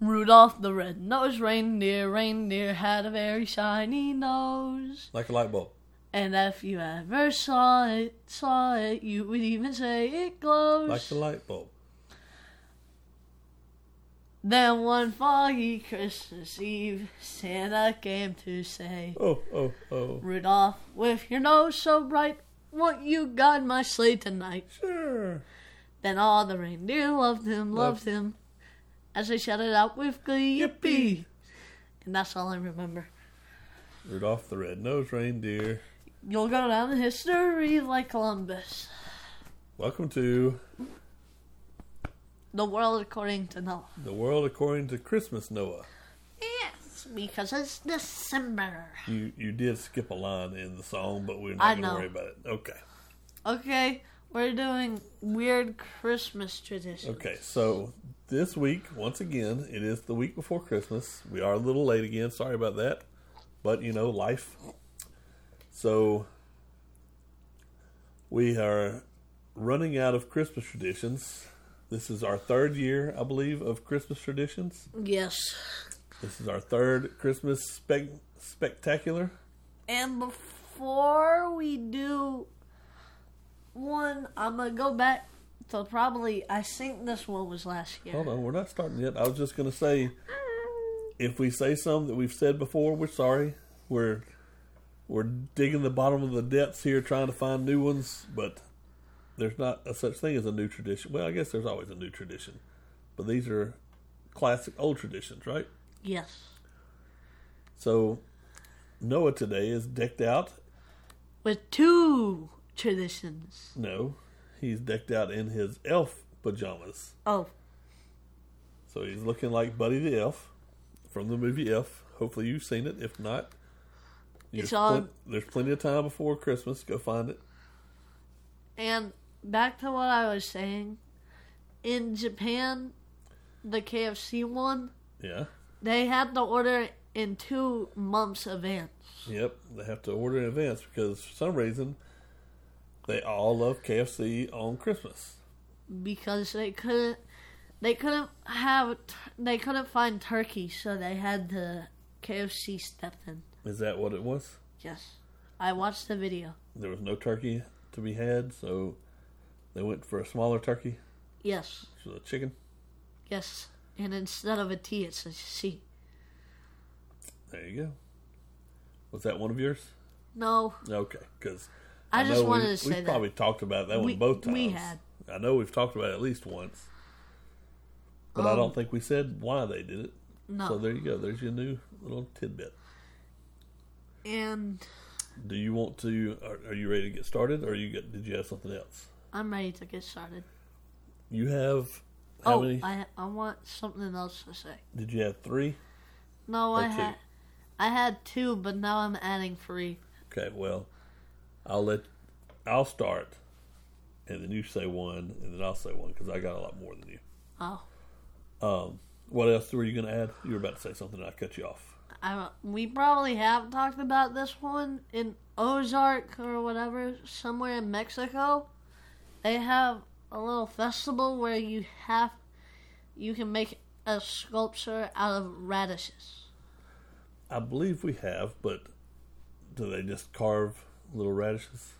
Rudolph the red-nosed reindeer, reindeer had a very shiny nose. Like a light bulb. And if you ever saw it, saw it, you would even say it glows. Like the light bulb. Then one foggy Christmas Eve, Santa came to say, Oh, oh, oh. Rudolph, with your nose so bright, won't you guide my sleigh tonight? Sure. Then all the reindeer loved him, loved him, as they shouted out with glee, yippee! And that's all I remember. Rudolph the red-nosed reindeer. You'll go down in history like Columbus. Welcome to The world according to Noah. the world according to Christmas Noah. Yes, because it's December. You you did skip a line in the song, but we're I not going know. to worry about it. Okay. Okay, we're doing weird Christmas traditions. Okay, so this week, once again, it is the week before Christmas. We are a little late again. Sorry about that. But, you know, life. So, we are running out of Christmas traditions. This is our third year, I believe, of Christmas traditions. Yes. This is our third Christmas spec- spectacular. And before we do one, I'm gonna go back to probably. I think this one was last year. Hold on, we're not starting yet. I was just going to say if we say something that we've said before, we're sorry. We're we're digging the bottom of the depths here, trying to find new ones. But there's not a such thing as a new tradition. Well, I guess there's always a new tradition, but these are classic old traditions, right? Yes. So Noah today is decked out. With two traditions. No, he's decked out in his elf pajamas. Oh, So he's looking like Buddy the Elf from the movie Elf. Hopefully you've seen it. If not, It's there's on- there's plenty of time before Christmas. Go find it. and back to what I was saying. In Japan, the KFC one, Yeah. they had to order in two months advance. Yep. They have to order in advance because for some reason they all love KFC on Christmas. because they couldn't they couldn't have they couldn't find turkey so they had the KFC step in. Is that what it was? Yes. I watched the video. There was no turkey to be had, so they went for a smaller turkey, Yes. so the chicken. Yes. And instead of a T it's a C. There you go. Was that one of yours? No. Okay, because I, just know wanted we, to say that we've that. probably talked about that We- one both times. we had. I know we've talked about it at least once, but I Um, don't think we said why they did it. No. So there you go. There's your new little tidbit. and Do you want to? Are, are you ready to get started, or you get? Did you have something else? I'm ready to get started. You have how oh, many? I I want something else to say. Did you have three? No, I two? had I had two, but now I'm adding three. Okay. Well, I'll let. I'll start, and then you say one, and then I'll say one because I got a lot more than you. Oh. Um, what else were you going to add? You were about to say something. and I cut you off. I, we probably have talked about this one in Ozark or whatever, somewhere in Mexico. They have a little festival where you have, you can make a sculpture out of radishes. I believe we have, but do they just carve little radishes?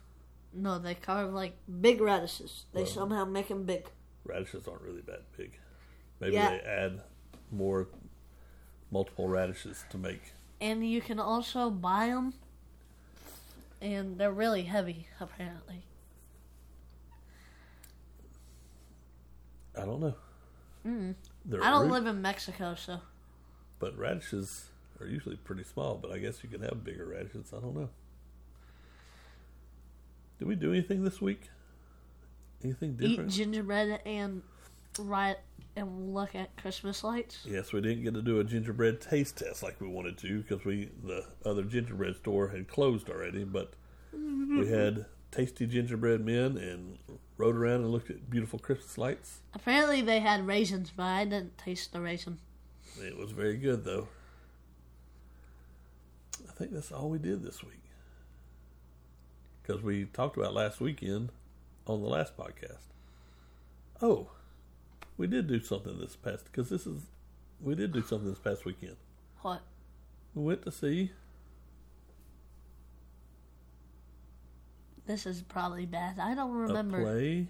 No, they carve like big radishes. They Well- somehow make them big. Radishes aren't really that big. Maybe Yeah. they add more multiple radishes to make. And you can also buy them, and they're really heavy, apparently. I don't know. Mm. I don't root- live in Mexico, so but radishes are usually pretty small. But I guess you can have bigger radishes. I don't know. Did we do anything this week? Anything different? eat gingerbread and write and look at Christmas lights. Yes, we didn't get to do a gingerbread taste test like we wanted to because we the other gingerbread store had closed already. But we had tasty gingerbread men and rode around and looked at beautiful Christmas lights. Apparently they had raisins, but I didn't taste the raisin. It was very good though. I think that's all we did this week because we talked about last weekend on the last podcast. Oh, we did do something this past because this is We did do something this past weekend. What? We went to see. This is probably bad. I don't remember. A play.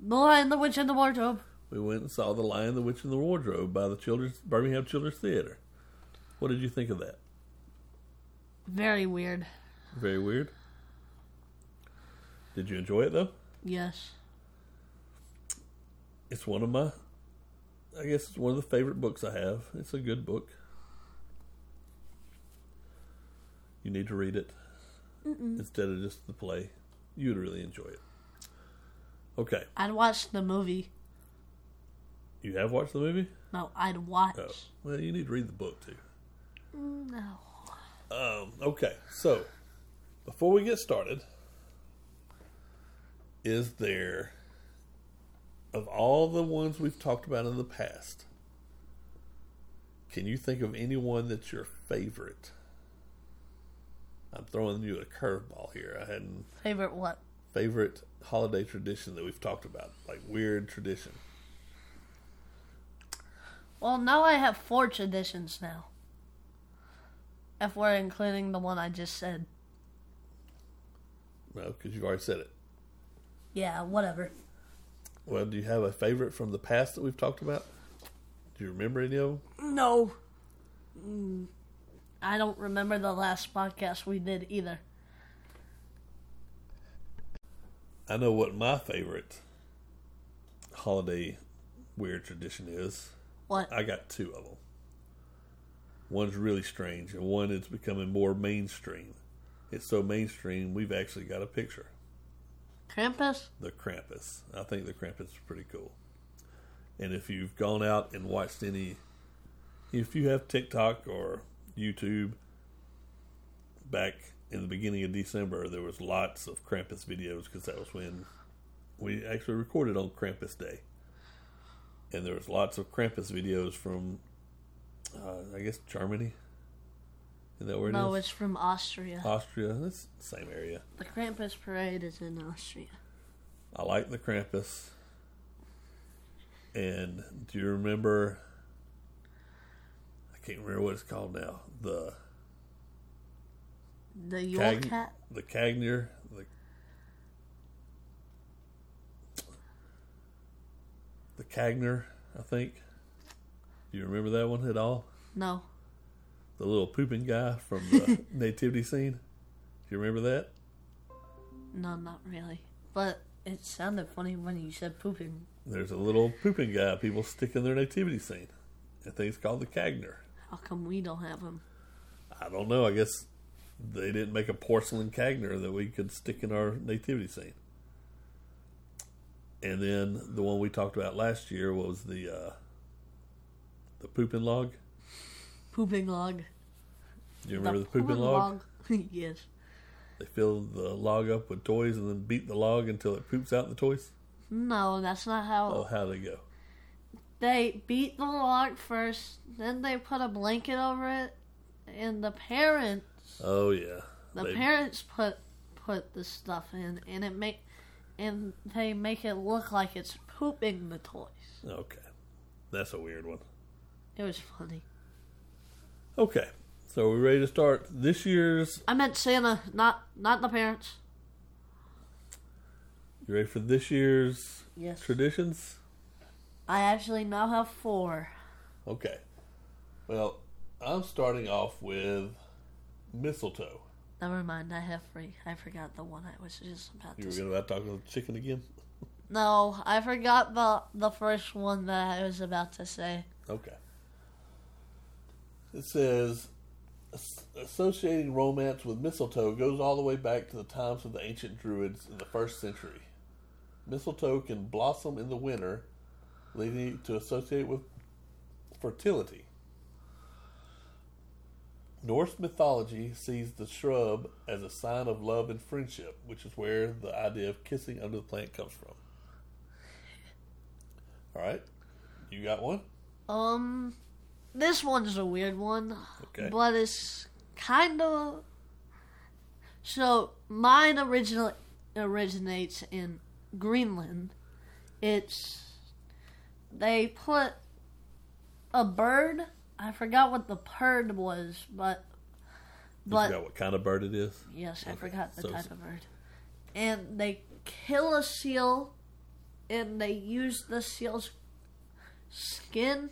The Lion, the Witch, and the Wardrobe. We went and saw The Lion, the Witch, and the Wardrobe by the Children's Birmingham Children's Theater. What did you think of that? Very weird. Very weird. Did you enjoy it though? Yes. It's one of my, I guess it's one of the favorite books I have. It's a good book. You need to read it instead of just the play. You would really enjoy it. Okay, I'd watch the movie. you have watched the movie? No, I'd watch. Oh, well, you need to read the book too. No. Um, okay, so before we get started, is there, of all the ones we've talked about in the past, can you think of anyone that's your favorite? I'm throwing you a curveball here. I hadn't Favorite what? favorite holiday tradition that we've talked about, like weird tradition. Well, now I have four traditions now. If we're including the one I just said. Well, because you've already said it. Yeah, whatever. Well, do you have a favorite from the past that we've talked about? Do you remember any of them? No. Mm, I don't remember the last podcast we did either. I know what my favorite holiday weird tradition is. What? I got two of them. One's really strange, and one is becoming more mainstream. It's so mainstream, we've actually got a picture. Krampus? The Krampus. I think the Krampus is pretty cool. And if you've gone out and watched any, if you have TikTok or YouTube, back in the beginning of December, there was lots of Krampus videos because that was when we actually recorded on Krampus Day. And there was lots of Krampus videos from, uh, I guess, Germany. Is that where it is? No, it's from Austria. Austria. That's the same area. The Krampus parade is in Austria. I like the Krampus. And do you remember? I can't remember what it's called now. The The Yule Cag- Cat? the Cagner, the the Cagner, I think. Do you remember that one at all? No. The little pooping guy from the nativity scene. Do you remember that? No, not really. But it sounded funny when you said pooping. There's a little pooping guy people stick in their nativity scene. I think it's called the Cagner. How come we don't have him? I don't know. I guess they didn't make a porcelain Cagner that we could stick in our nativity scene. And then the one we talked about last year was the uh, the pooping log. Pooping log. Do you remember the, pooping log? yes. They fill the log up with toys and then beat the log until it poops out the toys. No, that's not how. Oh, how they go? They beat the log first, then they put a blanket over it, and the parents, Oh yeah, the They- parents put put the stuff in, and it make, and they make it look like it's pooping the toys. Okay, that's a weird one. It was funny. Okay, so are we ready to start this year's? I meant Santa, not not the parents. You ready for this year's Yes. traditions? I actually now have four. Okay. Well, I'm starting off with mistletoe. Never mind, I have three. I forgot the one I was just about You to were say. going to about talk about chicken again? No, I forgot the the first one that I was about to say. Okay. It says associating romance with mistletoe goes all the way back to the times of the ancient druids in the first century. Mistletoe can blossom in the winter, leading to associate with fertility. Norse mythology sees the shrub as a sign of love and friendship, which is where the idea of kissing under the plant comes from. All right, you got one? Um, this one's a weird one, Okay. but it's kind of. So mine originally originates in Greenland. It's they put a bird. I forgot what the bird was, but You but forgot what kind of bird it is? yes, I Okay, forgot the so- type of bird. And they kill a seal, and they use the seal's skin,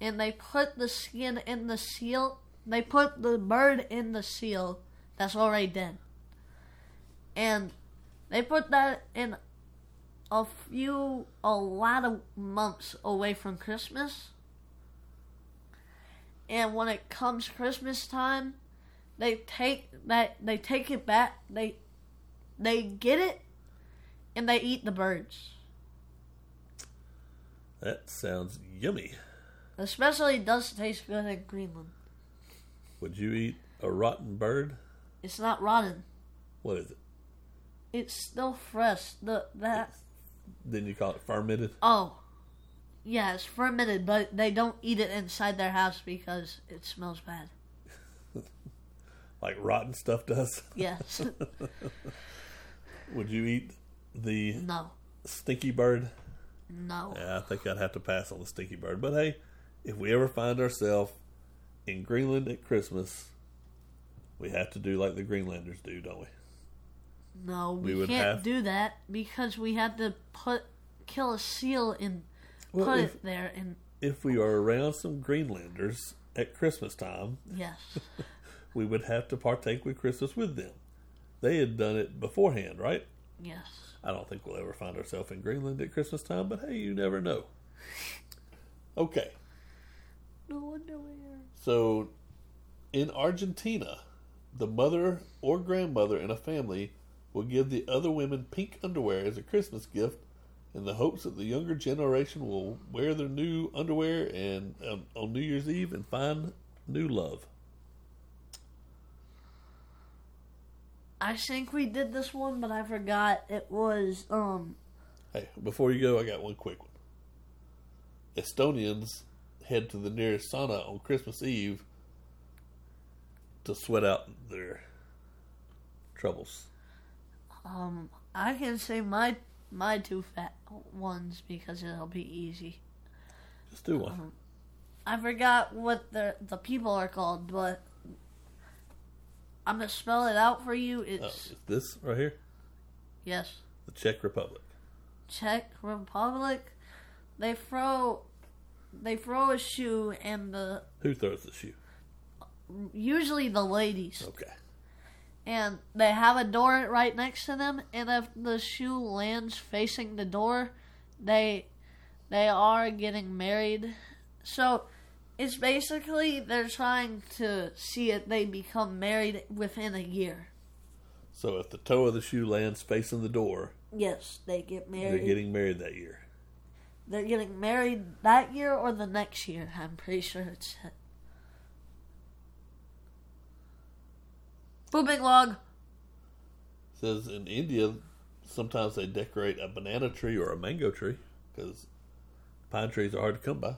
and they put the skin in the seal. They put the bird in the seal that's already dead, and they put that in a few, a lot of months away from Christmas. And when it comes Christmas time, they take that they take it back. They they get it, and they eat the birds. That sounds yummy. Especially does taste good in Greenland. Would you eat a rotten bird? It's not rotten. What is it? It's still fresh. The that Then you call it fermented? oh, yeah, it's fermented, but they don't eat it inside their house because it smells bad. Like rotten stuff does? Yes, Would you eat the no, stinky bird? no. Yeah, I think I'd have to pass on the stinky bird. But hey, if we ever find ourselves in Greenland at Christmas, we have to do like the Greenlanders do, don't we? No, We we, can't have- do that because we have to put kill a seal and Well, put if- it there. And If we are around some Greenlanders at Christmas time, yes, we would have to partake with Christmas with them. They had done it beforehand, right? yes. I don't think we'll ever find ourselves in Greenland at Christmas time, but hey, you never know. Okay, No underwear. so in Argentina, the mother or grandmother in a family will give the other women pink underwear as a Christmas gift in the hopes that the younger generation will wear their new underwear and um, on New Year's Eve and find new love. I think we did this one, but I forgot. It was um Hey, before you go, I got one quick one. Estonians head to the nearest sauna on Christmas Eve to sweat out their troubles. um I can say my my two fat ones because it'll be easy. Just do one. I forgot what the the people are called, but I'm gonna spell it out for you. Oh, It's is this right here? yes, The Czech Republic. Czech Republic. They throw they throw a shoe, and the Who throws the shoe? usually the ladies, Okay. and they have a door right next to them. And if the shoe lands facing the door, they they are getting married. So it's basically they're trying to see if they become married within a year. So if the toe of the shoe lands facing the door, Yes, they get married. they're getting married that year. They're getting married that year or the next year. I'm pretty sure it's. Pooping log. says in India, sometimes they decorate a banana tree or a mango tree because pine trees are hard to come by.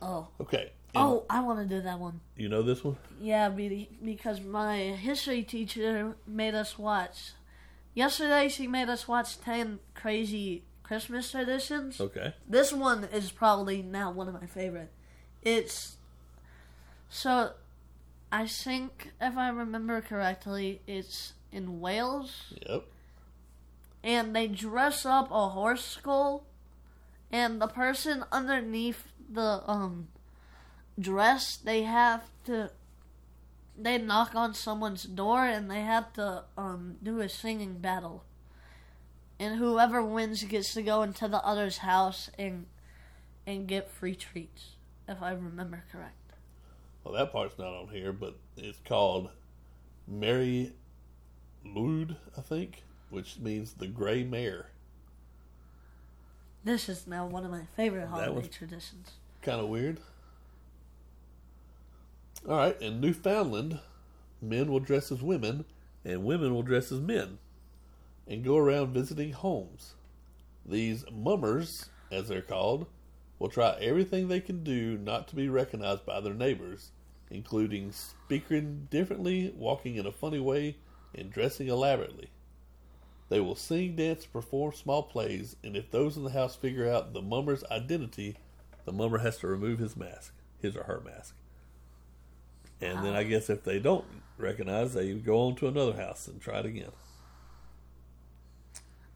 Oh. Okay. Oh, I want to do that one. You know this one? Yeah, because my history teacher made us watch. Yesterday, she made us watch 10 crazy Christmas traditions. Okay. This one is probably now one of my favorite. It's. So, I think, if I remember correctly, it's in Wales. Yep. and they dress up a horse skull and the person underneath the um dress they have to they knock on someone's door and they have to um do a singing battle and whoever wins gets to go into the other's house and and get free treats if i remember correct Well, that part's not on here, but it's called Mary Mood, I think, which means the gray mare. this is now one of my favorite holiday traditions Kind of weird. All right, in Newfoundland, men will dress as women and women will dress as men and go around visiting homes. These mummers, as they're called, will try everything they can do not to be recognized by their neighbors, including speaking differently, walking in a funny way, and dressing elaborately. They will sing, dance, perform small plays, and if those in the house figure out the mummer's identity, the mummer has to remove his mask, his or her mask. And then I guess if they don't recognize, they go on to another house and try it again.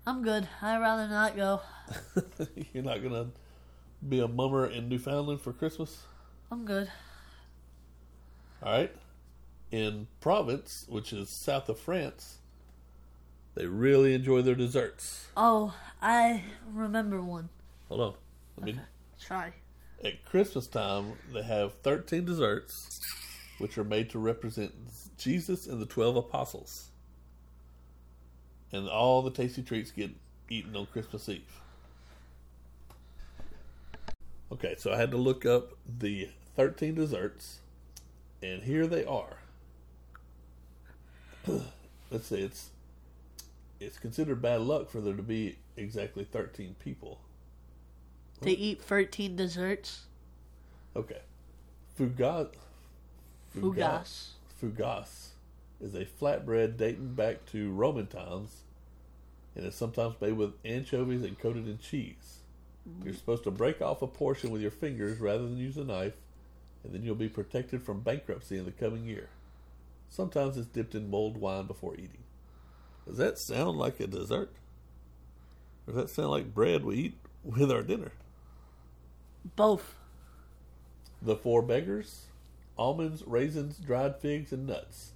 I'm good. I'd rather not go. You're not gonna be a mummer in Newfoundland for Christmas, I'm good. all right? In Provence, which is south of France, they really enjoy their desserts. Oh, I remember one. Hold on, let me Try. At Christmas time, they have 13 desserts, which are made to represent Jesus and the 12 apostles. And all the tasty treats get eaten on Christmas Eve. Okay, so I had to look up the 13 desserts, and here they are. Let's see, it's it's considered bad luck for there to be exactly 13 people. They eat 13 desserts. Okay. Fougasse. Fougasse. Fougasse is a flatbread dating back to Roman times and is sometimes made with anchovies and coated in cheese. Mm-hmm. You're supposed to break off a portion with your fingers rather than use a knife, and then you'll be protected from bankruptcy in the coming year. Sometimes it's dipped in mulled wine before eating. Does that sound like a dessert? Or does that sound like bread we eat with our dinner? Both. The four beggars almonds, raisins, dried figs, and nuts.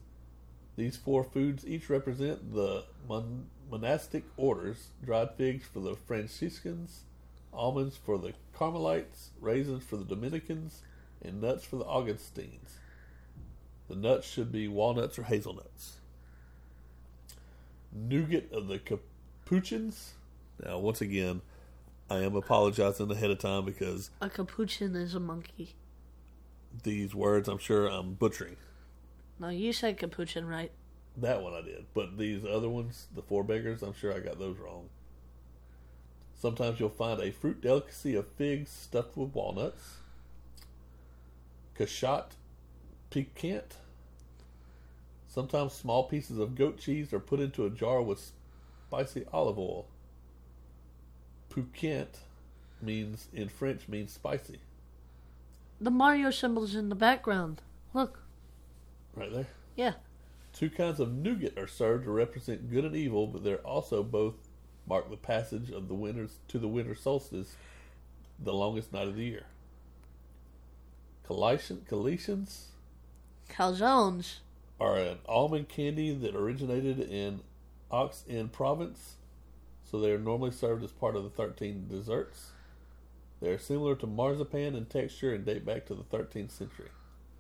These four foods each represent the mon- monastic orders dried figs for the Franciscans, almonds for the Carmelites, raisins for the Dominicans, and nuts for the Augustines. The nuts should be walnuts or hazelnuts. Nougat of the Capuchins. Now, once again, I am apologizing ahead of time because A capuchin is a monkey. These words I'm sure I'm butchering. No, you said capuchin, right? That one I did. But these other ones, the four beggars, I'm sure I got those wrong. Sometimes you'll find a fruit delicacy of figs stuffed with walnuts. Cachat piquant. Sometimes small pieces of goat cheese are put into a jar with spicy olive oil. Piquant means in French means spicy. The Mario symbol's in the background. Look. Right there. Yeah. Two kinds of nougat are served to represent good and evil, but they're also both mark the passage of the winters to the winter solstice, the longest night of the year. Calation, Calicians Calzones. are an almond candy that originated in Ox-en province, so they are normally served as part of the 13 desserts. They are similar to marzipan in texture and date back to the 13th century.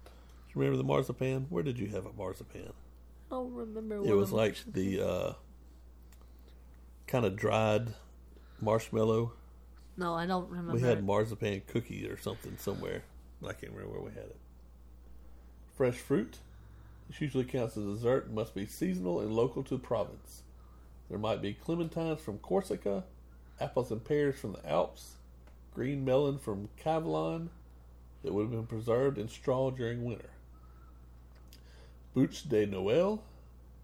Do you remember the marzipan? Where did you have a marzipan? I don't remember. It was like the uh, kind of dried marshmallow. No, I don't remember. We had it. marzipan cookie or something somewhere, I can't remember where we had it. Fresh fruit. This usually counts as dessert and must be seasonal and local to the province. There might be clementines from Corsica, apples and pears from the Alps, green melon from Cavaillon that would have been preserved in straw during winter. Bûche de Noël.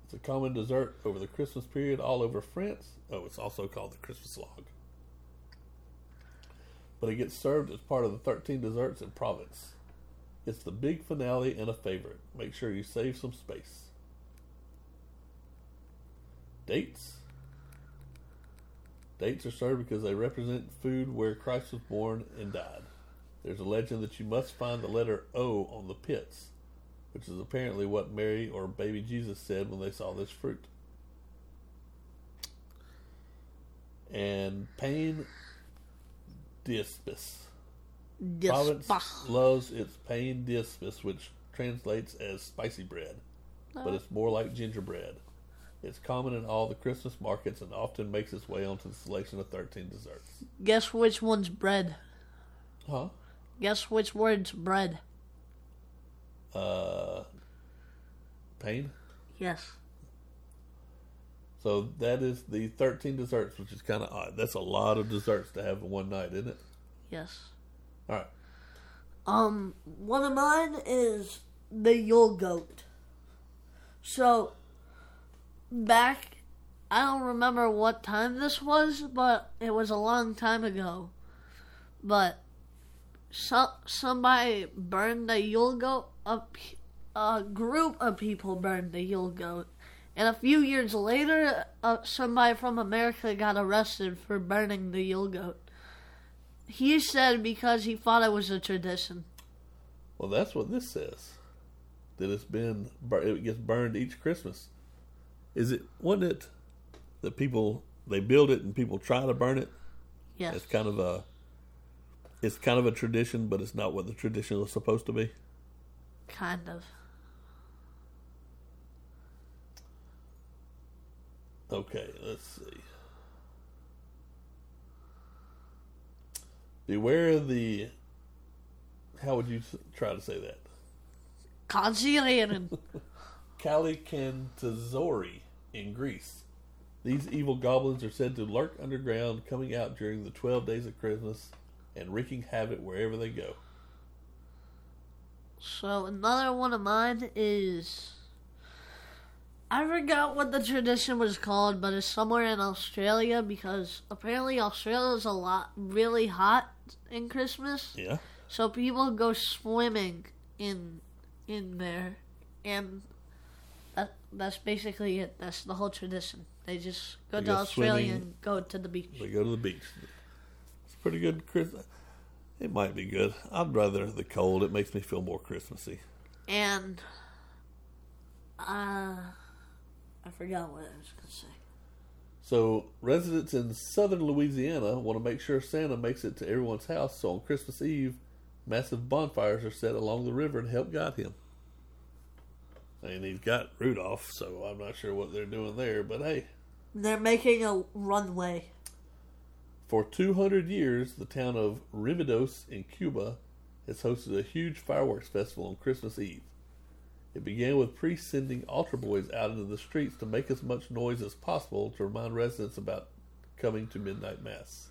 It's a common dessert over the Christmas period all over France. Oh, it's also called the Christmas log. But it gets served as part of the 13 desserts in Provence. It's the big finale and a favorite. Make sure you save some space. Dates. Dates are served because they represent food where Christ was born and died. There's a legend that you must find the letter O on the pits, which is apparently what Mary or baby Jesus said when they saw this fruit. And pain d'épices. Province Dispa. loves its pain d'épices, which translates as spicy bread, but uh. it's more like gingerbread. It's common in all the Christmas markets and often makes its way onto the selection of 13 desserts. Guess which one's bread? Huh? Guess which word's bread? Uh, pain? Yes. So that is the 13 desserts, which is kind of odd. That's a lot of desserts to have in one night, isn't it? Yes. All right. Um, one of mine is the Yule goat. So, back I don't remember what time this was, but it was a long time ago. But so, somebody burned the Yule goat. A, a group of people burned the Yule goat. And a few years later, uh, somebody from America got arrested for burning the Yule goat. He said because he thought it was a tradition. Well, that's what this says. That it's been it gets burned each Christmas. Is it? Wasn't it that people they build it and people try to burn it? Yes. It's kind of a it's kind of a tradition, but it's not what the tradition was supposed to be. Kind of. Okay, let's see. Beware the. How would you try to say that? Consigliere. Calicantazori in Greece. These evil goblins are said to lurk underground, coming out during the 12 days of Christmas and wreaking havoc wherever they go. So another one of mine is I forgot what the tradition was called, but it's somewhere in Australia because apparently Australia is a lot really hot in Christmas. Yeah. So people go swimming in in there and that's basically it. That's the whole tradition. They just go They to go Australia swimming. and go to the beach. They go to the beach. It's pretty good Christmas. It might be good. I'd rather the cold. It makes me feel more Christmassy. And uh I forgot what I was gonna say. So, residents in southern Louisiana want to make sure Santa makes it to everyone's house. So, on Christmas Eve, massive bonfires are set along the river to help guide him. And he's got Rudolph, so I'm not sure what they're doing there. But hey, They're making a runway. for 200 years, the town of Rividos in Cuba has hosted a huge fireworks festival on Christmas Eve. It began with priests sending altar boys out into the streets to make as much noise as possible to remind residents about coming to midnight mass.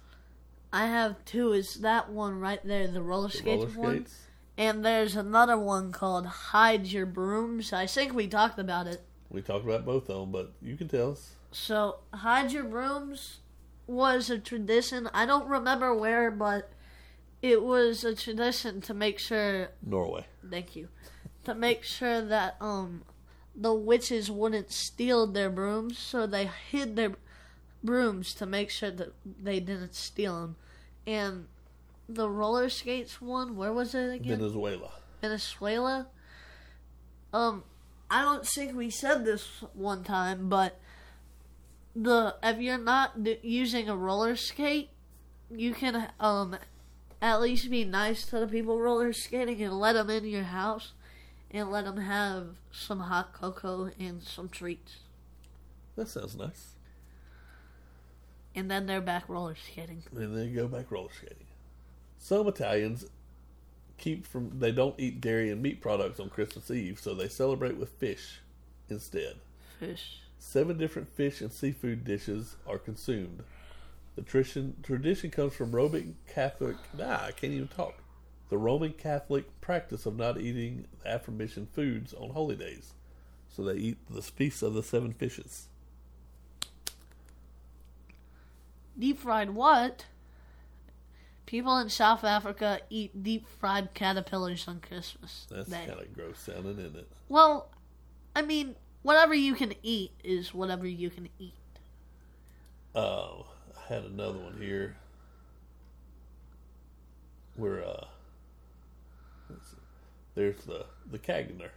I have two. Is that one right there, the roller The skates roller one? skates. And there's another one called Hide Your Brooms. I think we talked about it. We talked about both of them, but you can tell us. So Hide Your Brooms was a tradition. I don't remember where, but it was a tradition to make sure. Norway. Thank you. To make sure that um the witches wouldn't steal their brooms, so they hid their brooms to make sure that they didn't steal them. And the roller skates one, where was it again? Venezuela. Venezuela. Um, I don't think we said this one time, but the if you're not d- using a roller skate, you can um at least be nice to the people roller skating and let them in your house and let them have some hot cocoa and some treats, That sounds nice. and then they're back roller skating. And then they go back roller skating. Some Italians keep from they don't eat dairy and meat products on Christmas Eve, so they celebrate with fish instead. Fish. Seven different fish and seafood dishes are consumed. The tradition tradition comes from Roman Catholic. Nah, I can't even talk. The Roman Catholic practice of not eating the aforementioned foods on holy days, so they eat the feast of the seven fishes. Deep fried what? People in South Africa eat deep fried caterpillars on Christmas That's kind of gross sounding, isn't it? Well, I mean, whatever you can eat is whatever you can eat. Oh, I had another one here. Where uh, there's the the Cagner.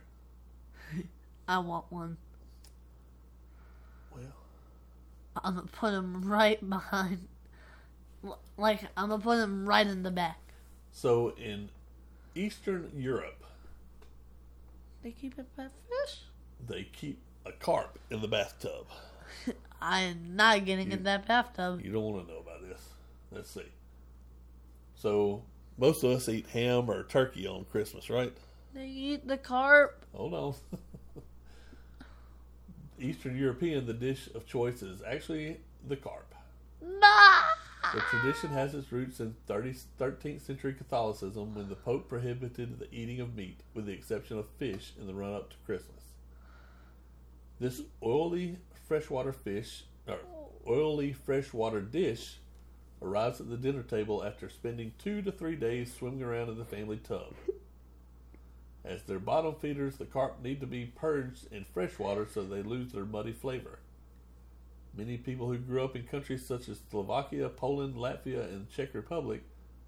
I want one. Well, I'm gonna put him right behind. Like, I'm gonna put him right in the back. so in Eastern Europe, They keep it by fish? they keep a carp in the bathtub. I am not getting in that bathtub. You don't want to know about this. Let's see. So most of us eat ham or turkey on Christmas, right? They eat the carp. Hold on. Eastern European, the dish of choice is actually the carp. Nah! The tradition has its roots in 30, 13th century Catholicism when the Pope prohibited the eating of meat, with the exception of fish, in the run up to Christmas. This oily freshwater fish or oily freshwater dish arrives at the dinner table after spending two to three days swimming around in the family tub. As their bottom feeders, the carp need to be purged in fresh water so they lose their muddy flavor. Many people who grew up in countries such as Slovakia, Poland, Latvia, and Czech Republic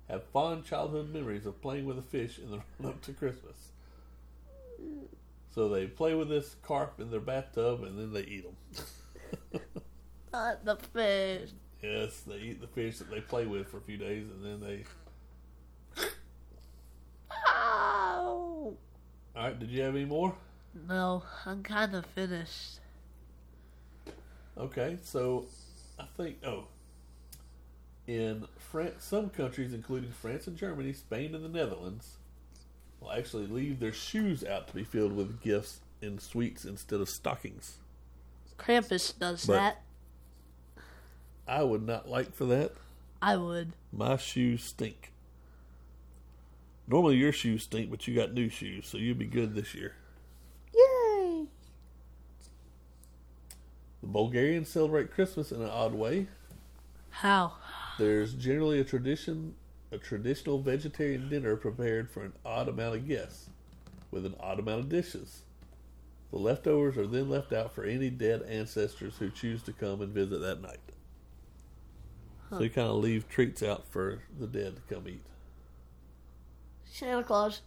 have fond childhood memories of playing with a fish in the run up to Christmas. So they play with this carp in their bathtub and then they eat them. Not the fish. yes, they eat the fish that they play with for a few days and then they. Ow! Alright, did you have any more? No, I'm kind of finished. Okay, so I think oh, in France, some countries, including France and Germany, Spain and the Netherlands, will actually leave their shoes out to be filled with gifts and sweets instead of stockings. Krampus does But- that. I would not like for that. I would. My shoes stink. Normally your shoes stink, but you got new shoes, so you'll be good this year. The Bulgarians celebrate Christmas in an odd way. How? There's generally a tradition, a traditional vegetarian dinner prepared for an odd amount of guests, with an odd amount of dishes. The leftovers are then left out for any dead ancestors who choose to come and visit that night. So you kind of leave treats out for the dead to come eat. Santa Claus.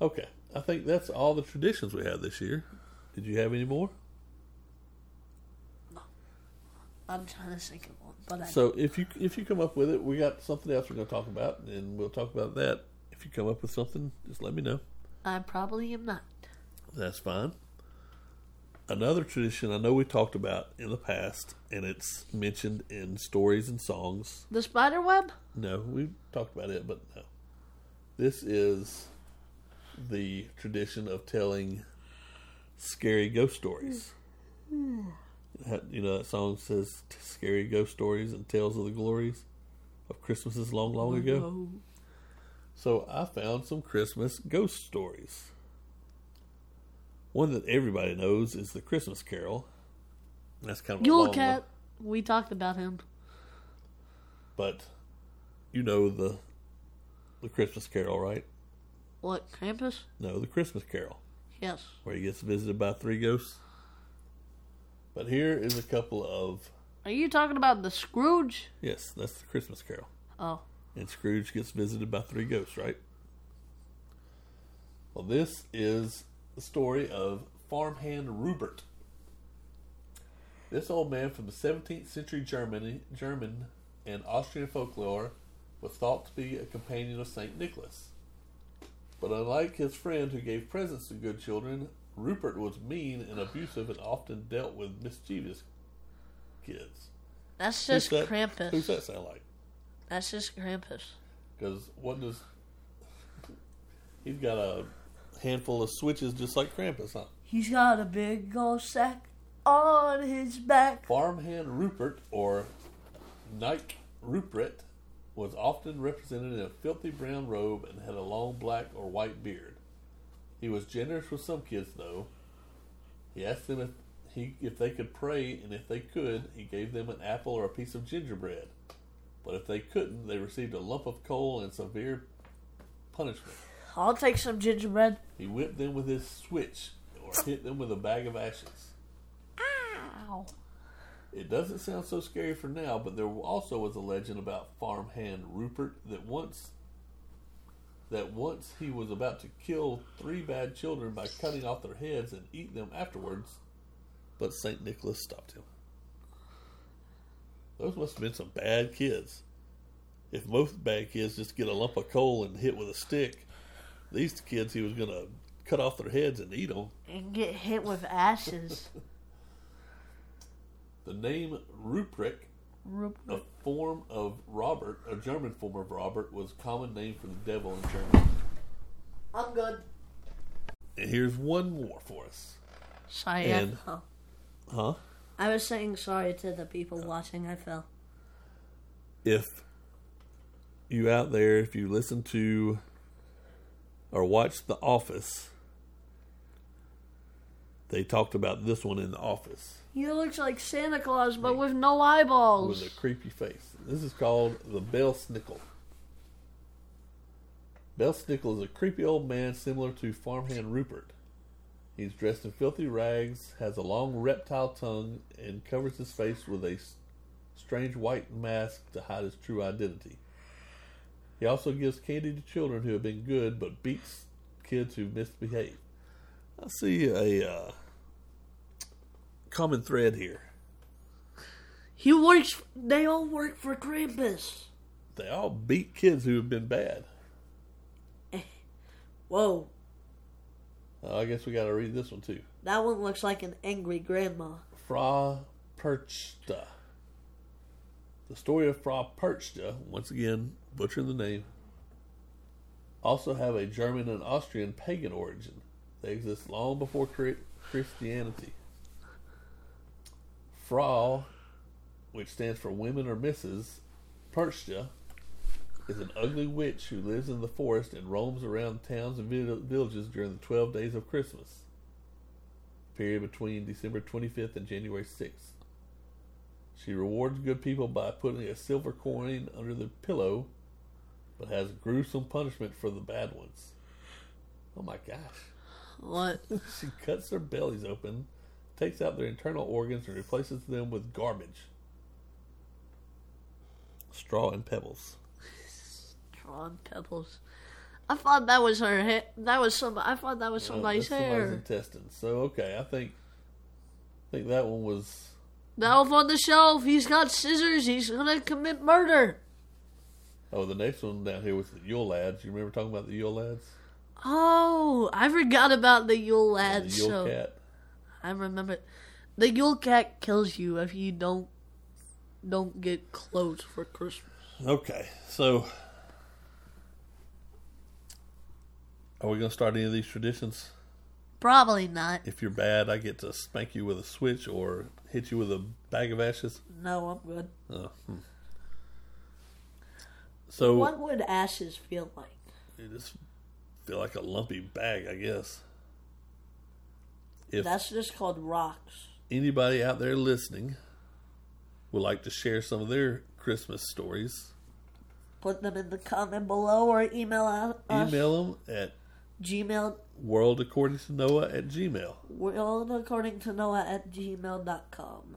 Okay, I think that's all the traditions we have this year. Did you have any more? I'm trying to think of one, but I So if you if you come up with it, we got something else we're going to talk about, and we'll talk about that. If you come up with something, just let me know. I probably am not. That's fine. Another tradition I know we talked about in the past, and it's mentioned in stories and songs. The spider web? No, we talked about it, but no. This is the tradition of telling scary ghost stories. Hmm. You know that song says "Scary ghost stories and tales of the glories of Christmases long, long ago." So I found some Christmas ghost stories. One that everybody knows is the Christmas Carol. That's kind of Yule Cat. one, We talked about him. but you know the the Christmas Carol, right? What, Krampus? No, the Christmas Carol, Yes. where he gets visited by three ghosts. But here is a couple of Are you talking about the Scrooge? yes, that's the Christmas Carol. Oh. And Scrooge gets visited by three ghosts, right? Well, this is the story of farmhand Rupert. This old man from the 17th century Germany, German and Austrian folklore was thought to be a companion of St. Nicholas. But unlike his friend who gave presents to good children, Rupert was mean and abusive and often dealt with mischievous kids. That's Who's just that- Krampus. Who's that sound like? That's just Krampus. Because what does he's got a handful of switches just like Krampus, huh? He's got a big gold sack on his back. Farmhand Rupert or Nike Rupert was often represented in a filthy brown robe and had a long black or white beard. He was generous with some kids, though. He asked them if he if they could pray, and if they could, he gave them an apple or a piece of gingerbread. But if they couldn't, they received a lump of coal and severe punishment. I'll take some gingerbread. He whipped them with his switch or hit them with a bag of ashes. Ow. It doesn't sound so scary for now, but there also was a legend about farmhand Rupert that once that once he was about to kill three bad children by cutting off their heads and eat them afterwards, but Saint Nicholas stopped him. Those must have been some bad kids. If most bad kids just get a lump of coal and hit with a stick, these kids he was going to cut off their heads and eat them. And get hit with ashes. The name Ruprecht A form of Robert, a German form of Robert, was a common name for the devil in German. I'm good. And here's one more for us. Sorry. And- I, fell. Huh? I was saying sorry to the people watching. I fell. If you out there, if you listen to or watch The Office, they talked about this one in The Office. He looks like Santa Claus, but with no eyeballs. with a creepy face. This is called the Belsnickel. Bell Snickle is a creepy old man similar to farmhand Rupert. He's dressed in filthy rags, has a long reptile tongue, and covers his face with a strange white mask to hide his true identity. He also gives candy to children who have been good but beats kids who misbehave. I see a uh, common thread here. He works. They all work for Krampus. They all beat kids who have been bad. Whoa, Uh, I guess we got to read this one too. that one looks like an angry grandma. Fra Perchta. The story of Fra Perchta, once again, butchering the name, also have a German and Austrian pagan origin. They exist long before Christianity. Frau, which stands for women or Misses, Perchta, is an ugly witch who lives in the forest and roams around towns and villages during the 12 days of Christmas period between December 25th and January 6th. She rewards good people by putting a silver coin under the pillow, but has gruesome punishment for the bad ones. Oh my gosh. What? She cuts their bellies open, takes out their internal organs, and replaces them with garbage. Straw and pebbles. Drawn pebbles. I thought that was her hair. That was some. I thought that was somebody's that's hair. Somebody's intestines. So okay, I think I think that one was was on the shelf. He's got scissors. He's gonna commit murder. oh the next one down here was the Yule lads. You remember talking about the Yule lads? Oh, I forgot about the Yule Lads. the. Yule so cat. I remember. The Yule cat kills you if you don't don't get clothes for Christmas. Okay, so are we going to start any of these traditions? Probably not. If you're bad, I get to spank you with a switch or hit you with a bag of ashes. No, I'm good. Oh, hmm. So What would ashes feel like? you just feel like a lumpy bag, I guess. If That's just called rocks. anybody out there listening would like to share some of their Christmas stories, Put them in the comment below or email out us. email them at Gmail. world according to Noah at Gmail. World according to Noah at gmail.com.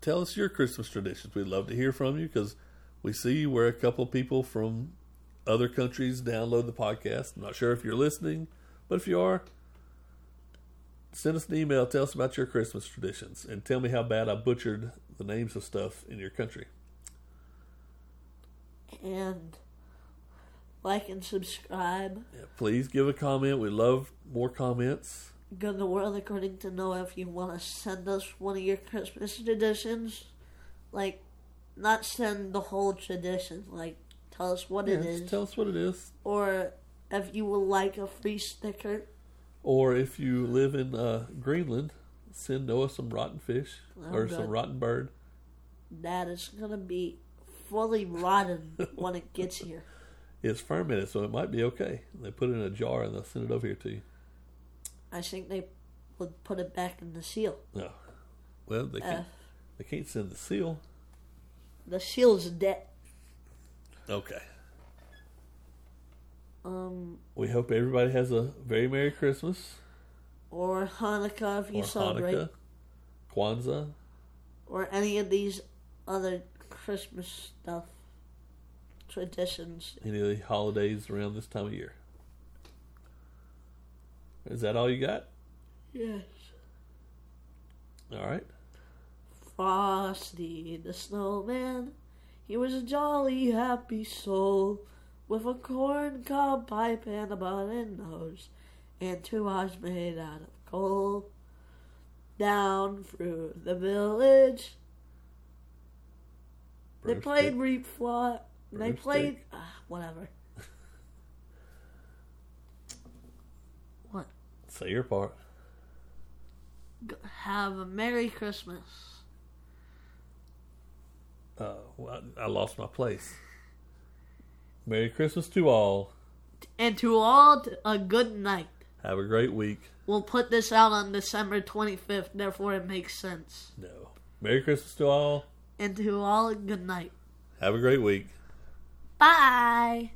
tell us your Christmas traditions. We'd love to hear from you because we see where a couple of people from other countries download the podcast. I'm not sure if you're listening, but if you are, send us an email. Tell us about your Christmas traditions and tell me how bad I butchered the names of stuff in your country. And like and subscribe. Yeah, please give a comment. We love more comments. Go to the World According to Noah if you want to send us one of your Christmas traditions. Like, not send the whole tradition. Like, tell us what Yeah, it is. tell us what it is. or if you would like a free sticker. Or if you live in uh, Greenland, send Noah some rotten fish Oh, or good. some rotten bird. That is going to be fully rotten when it gets here. It's fermented, so it might be okay. They put it in a jar and they'll send it over here to you. I think they would put it back in the seal. No, well they can't. Uh, they can't send the seal. the seal's dead. Okay. Um, We hope everybody has a very merry Christmas or Hanukkah if you or celebrate, Hanukkah, Kwanzaa. or any of these other Christmas stuff traditions. Any of the holidays around this time of year. Is that all you got? Yes. All right. Frosty the snowman, he was a jolly happy soul with a corn cob pipe and a button nose and two eyes made out of coal. Down through the village, they Broomstick. played Reap Flot. They Broomstick. played ah, whatever. what? Say your part. Have a Merry Christmas. Uh, well, I lost my place. Merry Christmas to all. And to all, a good night. Have a great week. We'll put this out on December 25th, therefore it makes sense. No. Merry Christmas to all. And to all, a good night. Have a great week. Bye.